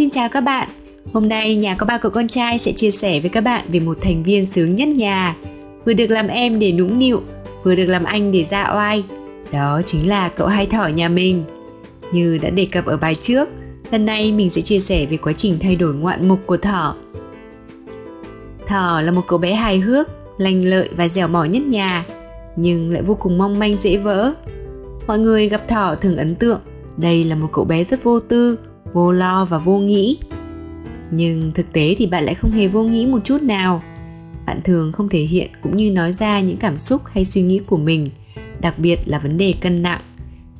xin chào các bạn. Hôm nay nhà có ba cậu con trai sẽ chia sẻ với các bạn về một thành viên sướng nhất nhà. Vừa được làm em để nũng nịu, vừa được làm anh để ra oai. Đó chính là cậu hai thỏ nhà mình. Như đã đề cập ở bài trước, lần này mình sẽ chia sẻ về quá trình thay đổi ngoạn mục của thỏ. Thỏ là một cậu bé hài hước, lành lợi và dẻo mỏ nhất nhà, nhưng lại vô cùng mong manh dễ vỡ. Mọi người gặp thỏ thường ấn tượng đây là một cậu bé rất vô tư, vô lo và vô nghĩ. Nhưng thực tế thì bạn lại không hề vô nghĩ một chút nào. Bạn thường không thể hiện cũng như nói ra những cảm xúc hay suy nghĩ của mình, đặc biệt là vấn đề cân nặng,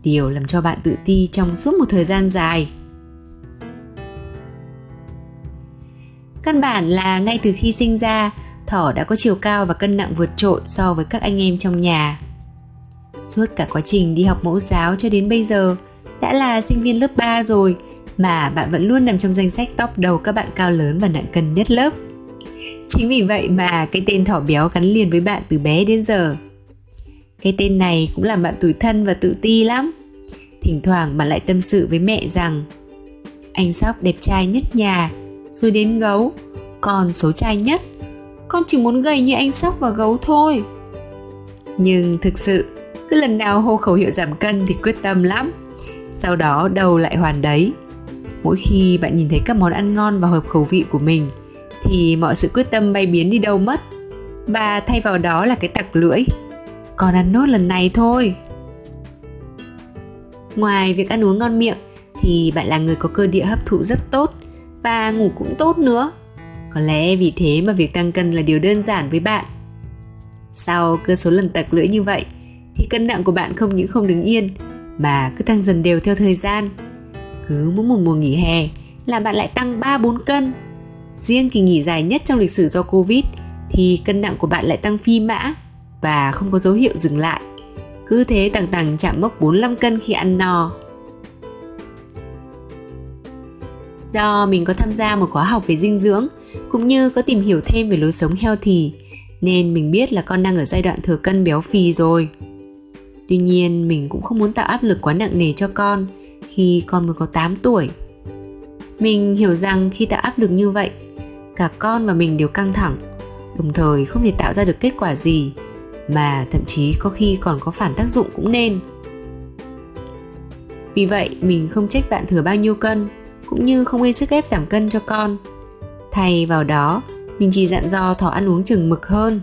điều làm cho bạn tự ti trong suốt một thời gian dài. Căn bản là ngay từ khi sinh ra, thỏ đã có chiều cao và cân nặng vượt trội so với các anh em trong nhà. Suốt cả quá trình đi học mẫu giáo cho đến bây giờ, đã là sinh viên lớp 3 rồi mà bạn vẫn luôn nằm trong danh sách top đầu các bạn cao lớn và nặng cân nhất lớp. Chính vì vậy mà cái tên thỏ béo gắn liền với bạn từ bé đến giờ. Cái tên này cũng làm bạn tủi thân và tự ti lắm. Thỉnh thoảng bạn lại tâm sự với mẹ rằng anh Sóc đẹp trai nhất nhà, rồi đến gấu, còn xấu trai nhất. Con chỉ muốn gầy như anh Sóc và gấu thôi. Nhưng thực sự, cứ lần nào hô khẩu hiệu giảm cân thì quyết tâm lắm. Sau đó đầu lại hoàn đấy, mỗi khi bạn nhìn thấy các món ăn ngon và hợp khẩu vị của mình, thì mọi sự quyết tâm bay biến đi đâu mất? Và thay vào đó là cái tặc lưỡi. Còn ăn nốt lần này thôi. Ngoài việc ăn uống ngon miệng, thì bạn là người có cơ địa hấp thụ rất tốt và ngủ cũng tốt nữa. Có lẽ vì thế mà việc tăng cân là điều đơn giản với bạn. Sau cơ số lần tặc lưỡi như vậy, thì cân nặng của bạn không những không đứng yên, mà cứ tăng dần đều theo thời gian cứ mỗi một mùa nghỉ hè là bạn lại tăng 3-4 cân. Riêng kỳ nghỉ dài nhất trong lịch sử do Covid thì cân nặng của bạn lại tăng phi mã và không có dấu hiệu dừng lại. Cứ thế tằng tằng chạm mốc 45 cân khi ăn no. Do mình có tham gia một khóa học về dinh dưỡng cũng như có tìm hiểu thêm về lối sống healthy, nên mình biết là con đang ở giai đoạn thừa cân béo phì rồi. Tuy nhiên, mình cũng không muốn tạo áp lực quá nặng nề cho con khi con mới có 8 tuổi. Mình hiểu rằng khi tạo áp lực như vậy, cả con và mình đều căng thẳng, đồng thời không thể tạo ra được kết quả gì, mà thậm chí có khi còn có phản tác dụng cũng nên. Vì vậy, mình không trách bạn thừa bao nhiêu cân, cũng như không gây sức ép giảm cân cho con. Thay vào đó, mình chỉ dặn dò thỏ ăn uống chừng mực hơn.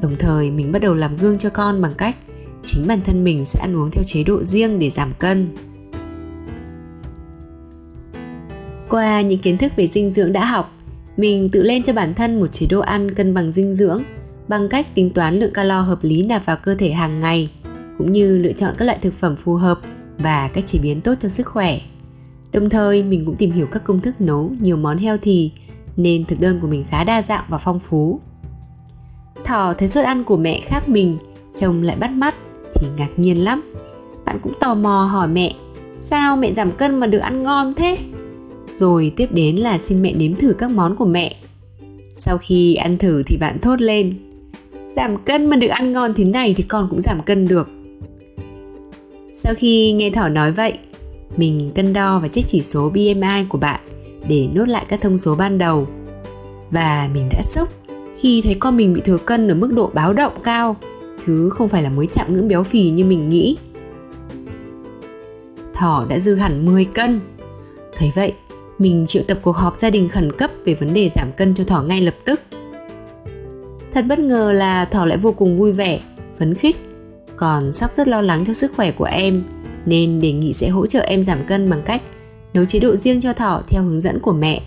Đồng thời, mình bắt đầu làm gương cho con bằng cách chính bản thân mình sẽ ăn uống theo chế độ riêng để giảm cân. Qua những kiến thức về dinh dưỡng đã học, mình tự lên cho bản thân một chế độ ăn cân bằng dinh dưỡng bằng cách tính toán lượng calo hợp lý nạp vào cơ thể hàng ngày, cũng như lựa chọn các loại thực phẩm phù hợp và cách chế biến tốt cho sức khỏe. Đồng thời, mình cũng tìm hiểu các công thức nấu nhiều món heo thì nên thực đơn của mình khá đa dạng và phong phú. Thỏ thấy suất ăn của mẹ khác mình, chồng lại bắt mắt thì ngạc nhiên lắm. Bạn cũng tò mò hỏi mẹ, sao mẹ giảm cân mà được ăn ngon thế? Rồi tiếp đến là xin mẹ nếm thử các món của mẹ. Sau khi ăn thử thì bạn thốt lên, giảm cân mà được ăn ngon thế này thì con cũng giảm cân được. Sau khi nghe Thỏ nói vậy, mình cân đo và check chỉ số BMI của bạn để nốt lại các thông số ban đầu. Và mình đã sốc khi thấy con mình bị thừa cân ở mức độ báo động cao, chứ không phải là mới chạm ngưỡng béo phì như mình nghĩ. Thỏ đã dư hẳn 10 cân. Thấy vậy, mình triệu tập cuộc họp gia đình khẩn cấp về vấn đề giảm cân cho Thỏ ngay lập tức. Thật bất ngờ là Thỏ lại vô cùng vui vẻ, phấn khích, còn Sóc rất lo lắng cho sức khỏe của em nên đề nghị sẽ hỗ trợ em giảm cân bằng cách nấu chế độ riêng cho Thỏ theo hướng dẫn của mẹ.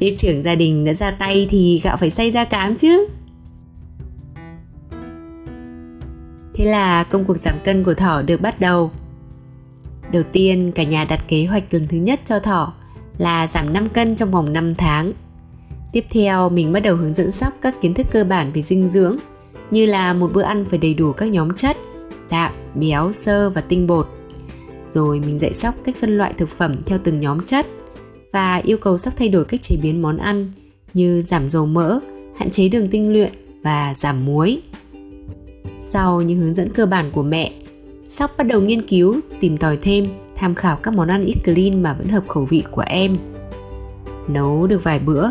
Bếp trưởng gia đình đã ra tay thì gạo phải xay ra cám chứ. Thế là công cuộc giảm cân của Thỏ được bắt đầu. Đầu tiên, cả nhà đặt kế hoạch lần thứ nhất cho Thỏ là giảm 5 cân trong vòng 5 tháng. Tiếp theo, mình bắt đầu hướng dẫn Sóc các kiến thức cơ bản về dinh dưỡng, như là một bữa ăn phải đầy đủ các nhóm chất, đạm, béo, xơ và tinh bột. Rồi mình dạy Sóc cách phân loại thực phẩm theo từng nhóm chất và yêu cầu Sóc thay đổi cách chế biến món ăn như giảm dầu mỡ, hạn chế đường tinh luyện và giảm muối. Sau những hướng dẫn cơ bản của mẹ, Sóc bắt đầu nghiên cứu, tìm tòi thêm tham khảo các món ăn ít clean mà vẫn hợp khẩu vị của em. Nấu được vài bữa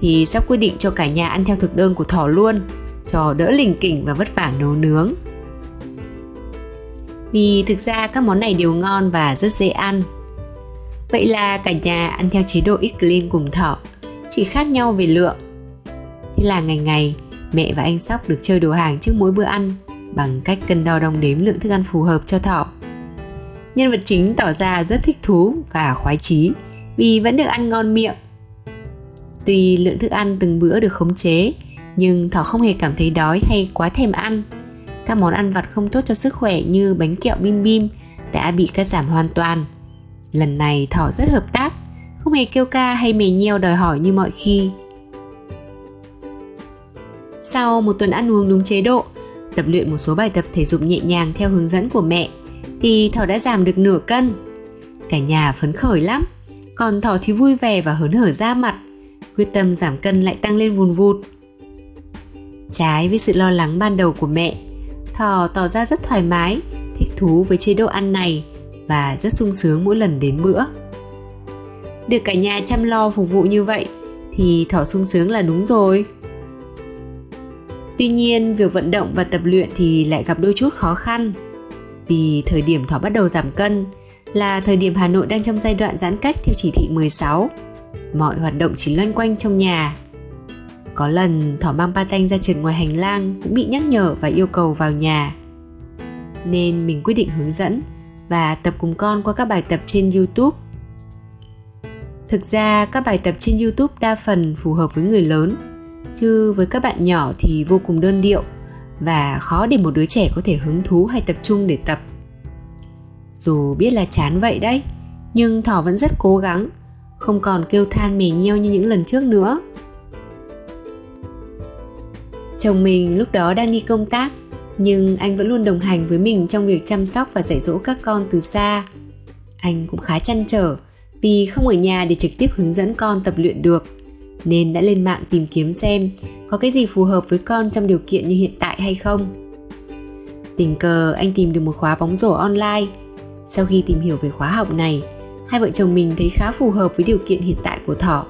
thì sắp quyết định cho cả nhà ăn theo thực đơn của thỏ luôn, cho đỡ lình kỉnh và vất vả nấu nướng. Vì thực ra các món này đều ngon và rất dễ ăn. Vậy là cả nhà ăn theo chế độ ít clean cùng thỏ, chỉ khác nhau về lượng. Thế là ngày ngày mẹ và anh Sóc được chơi đồ hàng trước mỗi bữa ăn bằng cách cân đo đong đếm lượng thức ăn phù hợp cho thỏ. Nhân vật chính tỏ ra rất thích thú và khoái chí vì vẫn được ăn ngon miệng. Tuy lượng thức ăn từng bữa được khống chế, nhưng thỏ không hề cảm thấy đói hay quá thèm ăn. Các món ăn vặt không tốt cho sức khỏe như bánh kẹo bim bim đã bị cắt giảm hoàn toàn. Lần này thỏ rất hợp tác, không hề kêu ca hay mè nheo đòi hỏi như mọi khi. Sau một tuần ăn uống đúng chế độ, tập luyện một số bài tập thể dục nhẹ nhàng theo hướng dẫn của mẹ, thì Thỏ đã giảm được nửa cân. Cả nhà phấn khởi lắm, còn Thỏ thì vui vẻ và hớn hở ra mặt, quyết tâm giảm cân lại tăng lên vùn vụt. Trái với sự lo lắng ban đầu của mẹ, Thỏ tỏ ra rất thoải mái, thích thú với chế độ ăn này và rất sung sướng mỗi lần đến bữa. Được cả nhà chăm lo phục vụ như vậy thì Thỏ sung sướng là đúng rồi. Tuy nhiên, việc vận động và tập luyện thì lại gặp đôi chút khó khăn. Vì thời điểm Thỏ bắt đầu giảm cân là thời điểm Hà Nội đang trong giai đoạn giãn cách theo chỉ thị 16. Mọi hoạt động chỉ loanh quanh trong nhà. Có lần Thỏ mang ba tanh ra trượt ngoài hành lang cũng bị nhắc nhở và yêu cầu vào nhà. Nên mình quyết định hướng dẫn và tập cùng con qua các bài tập trên YouTube. Thực ra, các bài tập trên YouTube đa phần phù hợp với người lớn, chứ với các bạn nhỏ thì vô cùng đơn điệu và khó để một đứa trẻ có thể hứng thú hay tập trung để tập. Dù biết là chán vậy đấy, nhưng thỏ vẫn rất cố gắng, không còn kêu than mè nheo như những lần trước nữa. Chồng mình lúc đó đang đi công tác, nhưng anh vẫn luôn đồng hành với mình trong việc chăm sóc và dạy dỗ các con từ xa. Anh cũng khá chăn trở vì không ở nhà để trực tiếp hướng dẫn con tập luyện được, nên đã lên mạng tìm kiếm xem có cái gì phù hợp với con trong điều kiện như hiện tại hay không. Tình cờ anh tìm được một khóa bóng rổ online. Sau khi tìm hiểu về khóa học này, hai vợ chồng mình thấy khá phù hợp với điều kiện hiện tại của Thỏ,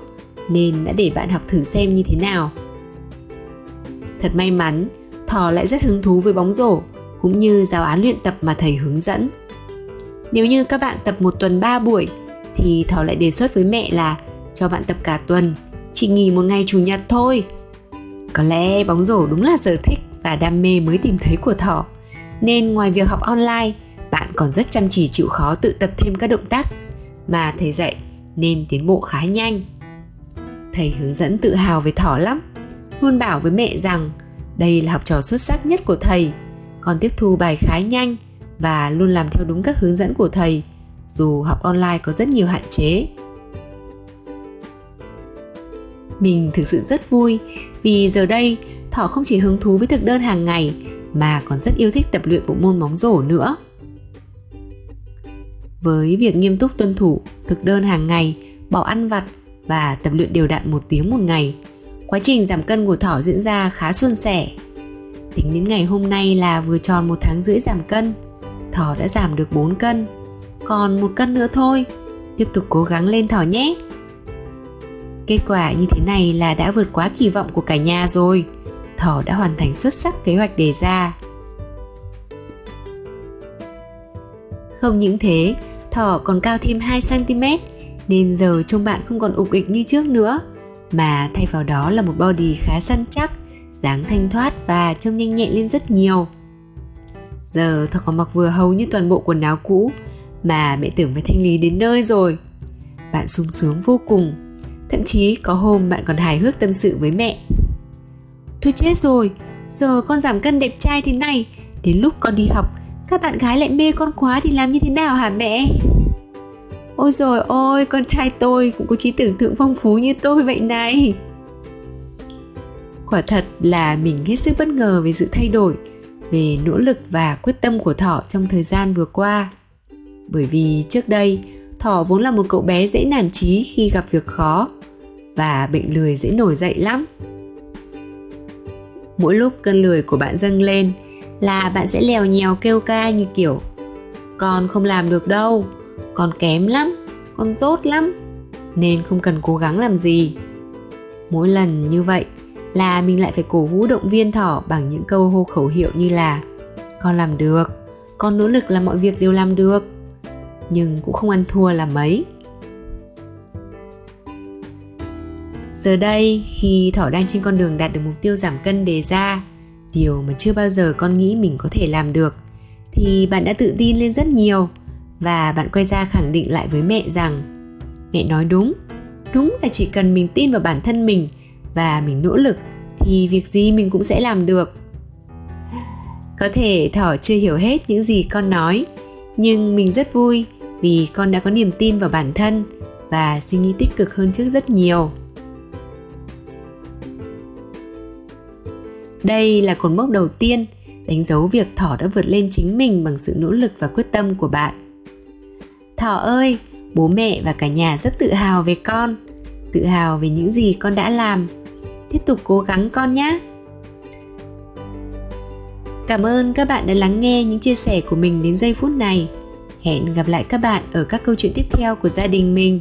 nên đã để bạn học thử xem như thế nào. Thật may mắn, Thỏ lại rất hứng thú với bóng rổ, cũng như giáo án luyện tập mà thầy hướng dẫn. Nếu như các bạn tập một tuần 3 buổi, thì Thỏ lại đề xuất với mẹ là cho bạn tập cả tuần chỉ nghỉ một ngày chủ nhật thôi có lẽ bóng rổ đúng là sở thích và đam mê mới tìm thấy của thỏ nên ngoài việc học online, bạn còn rất chăm chỉ chịu khó tự tập thêm các động tác mà thầy dạy nên tiến bộ khá nhanh. Thầy hướng dẫn tự hào về thỏ lắm, luôn bảo với mẹ rằng đây là học trò xuất sắc nhất của thầy, con tiếp thu bài khá nhanh và luôn làm theo đúng các hướng dẫn của thầy, dù học online có rất nhiều hạn chế. Mình thực sự rất vui vì giờ đây Thỏ không chỉ hứng thú với thực đơn hàng ngày mà còn rất yêu thích tập luyện bộ môn bóng rổ nữa. Với việc nghiêm túc tuân thủ thực đơn hàng ngày, bỏ ăn vặt và tập luyện đều đặn một tiếng một ngày, quá trình giảm cân của Thỏ diễn ra khá suôn sẻ. Tính đến ngày hôm nay là vừa tròn một tháng rưỡi giảm cân, Thỏ đã giảm được 4 cân, còn một cân nữa thôi. Tiếp tục cố gắng lên Thỏ nhé! Kết quả như thế này là đã vượt quá kỳ vọng của cả nhà rồi. Thỏ đã hoàn thành xuất sắc kế hoạch đề ra. Không những thế, thỏ còn cao thêm 2cm nên giờ trông bạn không còn ục ịch như trước nữa mà thay vào đó là một body khá săn chắc, dáng thanh thoát và trông nhanh nhẹn lên rất nhiều. Giờ thỏ còn mặc vừa hầu như toàn bộ quần áo cũ mà mẹ tưởng phải thanh lý đến nơi rồi. Bạn sung sướng vô cùng Thậm chí có hôm bạn còn hài hước tâm sự với mẹ Thôi chết rồi, giờ con giảm cân đẹp trai thế này Đến lúc con đi học, các bạn gái lại mê con quá thì làm như thế nào hả mẹ? Ôi rồi ôi, con trai tôi cũng có trí tưởng tượng phong phú như tôi vậy này Quả thật là mình hết sức bất ngờ về sự thay đổi về nỗ lực và quyết tâm của Thỏ trong thời gian vừa qua. Bởi vì trước đây, Thỏ vốn là một cậu bé dễ nản chí khi gặp việc khó và bệnh lười dễ nổi dậy lắm. Mỗi lúc cơn lười của bạn dâng lên là bạn sẽ lèo nhèo kêu ca như kiểu Con không làm được đâu, con kém lắm con dốt lắm nên không cần cố gắng làm gì mỗi lần như vậy là mình lại phải cổ vũ động viên thỏ bằng những câu hô khẩu hiệu như là con làm được con nỗ lực là mọi việc đều làm được nhưng cũng không ăn thua là mấy. Giờ đây, khi thỏ đang trên con đường đạt được mục tiêu giảm cân đề ra, điều mà chưa bao giờ con nghĩ mình có thể làm được, thì bạn đã tự tin lên rất nhiều và bạn quay ra khẳng định lại với mẹ rằng, mẹ nói đúng đúng là chỉ cần mình tin vào bản thân mình và mình nỗ lực thì việc gì mình cũng sẽ làm được. Có thể thỏ chưa hiểu hết những gì con nói, nhưng mình rất vui vì con đã có niềm tin vào bản thân và suy nghĩ tích cực hơn trước rất nhiều. Đây là cột mốc đầu tiên đánh dấu việc thỏ đã vượt lên chính mình bằng sự nỗ lực và quyết tâm của bạn. Thỏ ơi, bố mẹ và cả nhà rất tự hào về con, tự hào về những gì con đã làm. Tiếp tục cố gắng con nhé! Cảm ơn các bạn đã lắng nghe những chia sẻ của mình đến giây phút này hẹn gặp lại các bạn ở các câu chuyện tiếp theo của gia đình mình.